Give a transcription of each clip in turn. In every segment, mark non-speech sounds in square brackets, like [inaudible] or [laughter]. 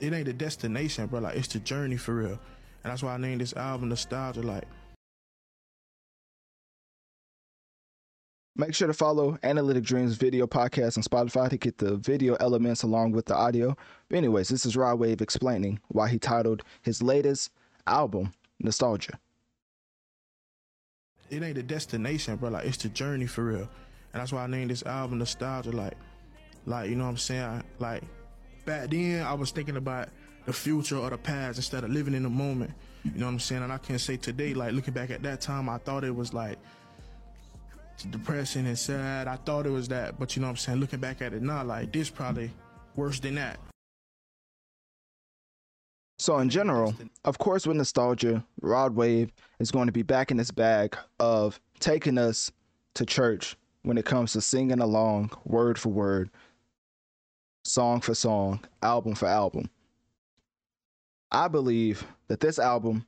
It ain't the destination, bro. Like it's the journey for real. And that's why I named this album Nostalgia. Like Make sure to follow Analytic Dreamz video podcast on Spotify to get the video elements along with the audio. But anyways, this is Rod Wave explaining why he titled his latest album Nostalgia. it ain't the destination, bro. Like it's the journey for real. And that's why I named this album Nostalgia. Like, like you know what I'm saying? Like back then, I was thinking about the future or the past instead of living in the moment. You know what I'm saying? And I can say today, like looking back at that time, I thought it was like depressing and sad. I thought it was that, but you know what I'm saying? Looking back at it now, like this probably worse than that. So, in general, of course, with nostalgia, Rod Wave is going to be back in his bag of taking us to church when it comes to singing along, word for word, song for song, album for album. I believe that this album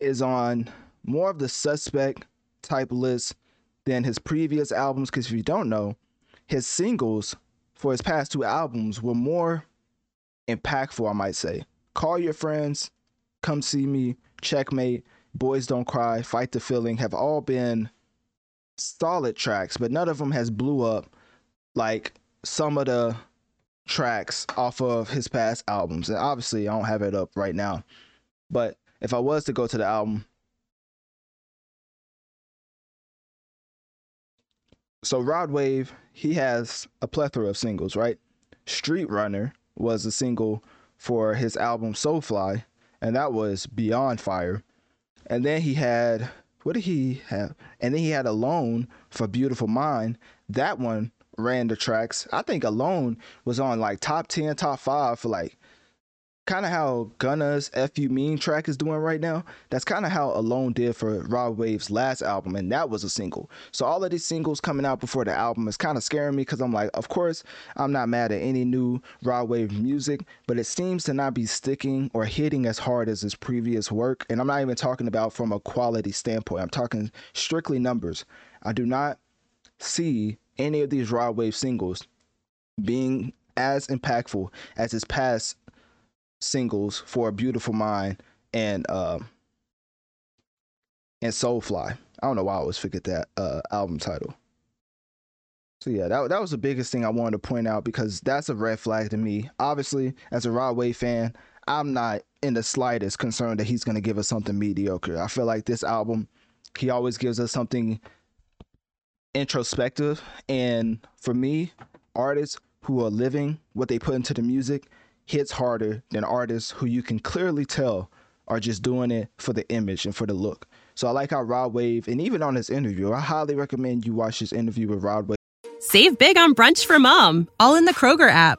is on more of the suspect type list than his previous albums. Because if you don't know, his singles for his past two albums were more impactful, I might say. Call Your Friends, Come See Me, Checkmate, Boys Don't Cry, Fight the Feeling have all been solid tracks, but none of them has blew up like some of the tracks off of his past albums. And obviously, I don't have it up right now. But if I was to go to the album, so Rod Wave, he has a plethora of singles, right? Street Runner was a single for his album Soulfly, and that was Beyond Fire. And then he had what did he have? And then he had Alone for Beautiful Mind. That one ran the tracks. I think Alone was on like top 10, top 5 for like kind of how Gunna's fukumean track is doing right now. That's kind of how Alone did for Rod Wave's last album, and that was a single. So all of these singles coming out before the album is kind of scaring me because I'm like, of course, I'm not mad at any new Rod Wave music, but it seems to not be sticking or hitting as hard as his previous work. And I'm not even talking about from a quality standpoint. I'm talking strictly numbers. I do not see any of these Rod Wave singles being as impactful as his past singles for a beautiful mind and uh and soulfly. I don't know why i always forget that uh album title. So yeah that, that was the biggest thing i wanted to point out because that's a red flag to me. Obviously as a rod wave fan i'm not in the slightest concerned that he's going to give us something mediocre. I feel like this album he always gives us something introspective and for me artists who are living what they put into the music hits harder than artists who you can clearly tell are just doing it for the image and for the look. So I like how Rod Wave, and even on this interview, I highly recommend you watch this interview with Rod Wave. Save big on brunch for mom, all in the Kroger app.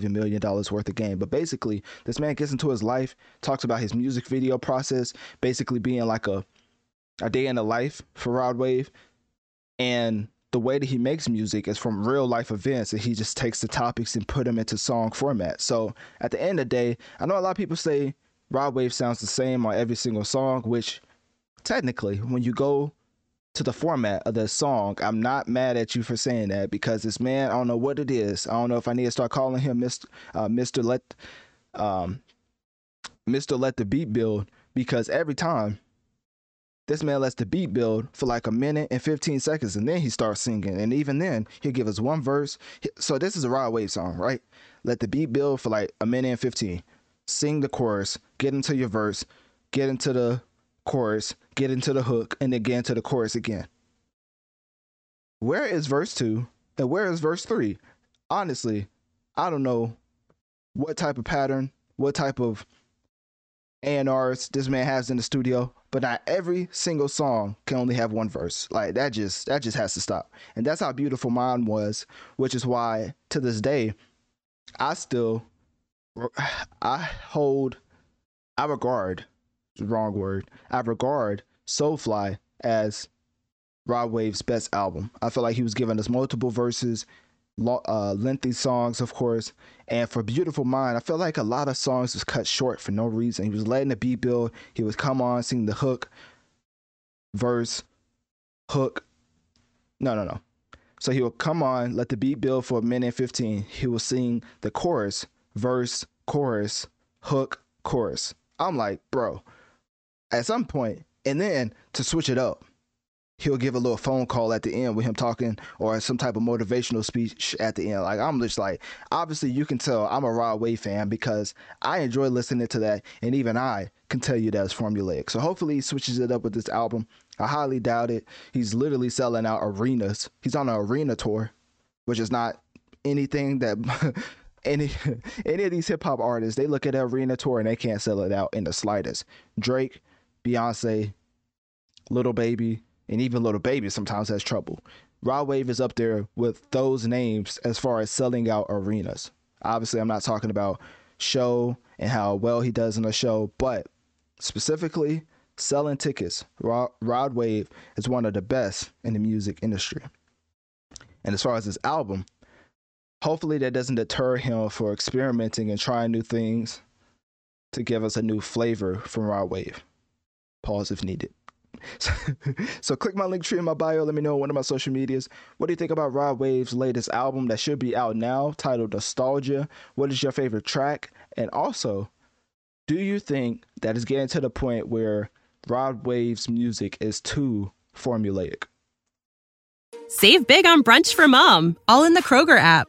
Him million dollars worth of game. But basically, this man gets into his life, talks about his music video process, basically being like a a day in the life for Rod Wave, and the way that he makes music is from real life events, and he just takes the topics and put them into song format. So at the end of the day, I know a lot of people say Rod Wave sounds the same on every single song, which technically, when you go to the format of the song, I'm not mad at you for saying that because this man, I don't know what it is. I don't know if I need to start calling him Mr. Uh, Mr. Let, um, Mr. Let the Beat Build because every time this man lets the beat build for like a minute and 15 seconds and then he starts singing. And even then, he'll give us one verse. So this is a Rod Wave song, right? Let the beat build for like a minute and 15. Sing the chorus, get into your verse, get into the chorus, get into the hook, and then get into the chorus again. Where is verse two and where is verse three? Honestly, I don't know what type of pattern, what type of A&Rs this man has in the studio, but not every single song can only have one verse. Like that just that just has to stop. And that's how Beautiful Mind was, which is why to this day I still [sighs] I hold I regard wrong word. I regard Soulfly as Rod Wave's best album. I feel like he was giving us multiple verses, uh, lengthy songs, of course. And for Beautiful Mind, I felt like a lot of songs was cut short for no reason. He was letting the beat build. He was come on, sing the hook, verse, hook. No, no, no. So he would come on, let the beat build for a minute and 15. He will sing the chorus, verse, chorus, hook, chorus. I'm like, bro, at some point, and then to switch it up, he'll give a little phone call at the end with him talking or some type of motivational speech at the end. Like I'm just like, obviously you can tell I'm a Rod Wave fan because I enjoy listening to that, and even I can tell you that's formulaic. So hopefully he switches it up with this album. I highly doubt it. He's literally selling out arenas. He's on an arena tour, which is not anything that [laughs] any [laughs] any of these hip hop artists they look at an arena tour and they can't sell it out in the slightest. Drake, Beyonce, Lil Baby, and even Lil Baby sometimes has trouble. Rod Wave is up there with those names as far as selling out arenas. Obviously, I'm not talking about show and how well he does in a show, but specifically selling tickets. Rod, Rod Wave is one of the best in the music industry. And as far as his album, hopefully that doesn't deter him for experimenting and trying new things to give us a new flavor from Rod Wave. Pause if needed. So, [laughs] so, click my Linktree in my bio. Let me know on one of my social medias. What do you think about Rod Wave's latest album that should be out now, titled Nostalgia? What is your favorite track? And also, do you think that it's getting to the point where Rod Wave's music is too formulaic? Save big on brunch for mom, all in the Kroger app.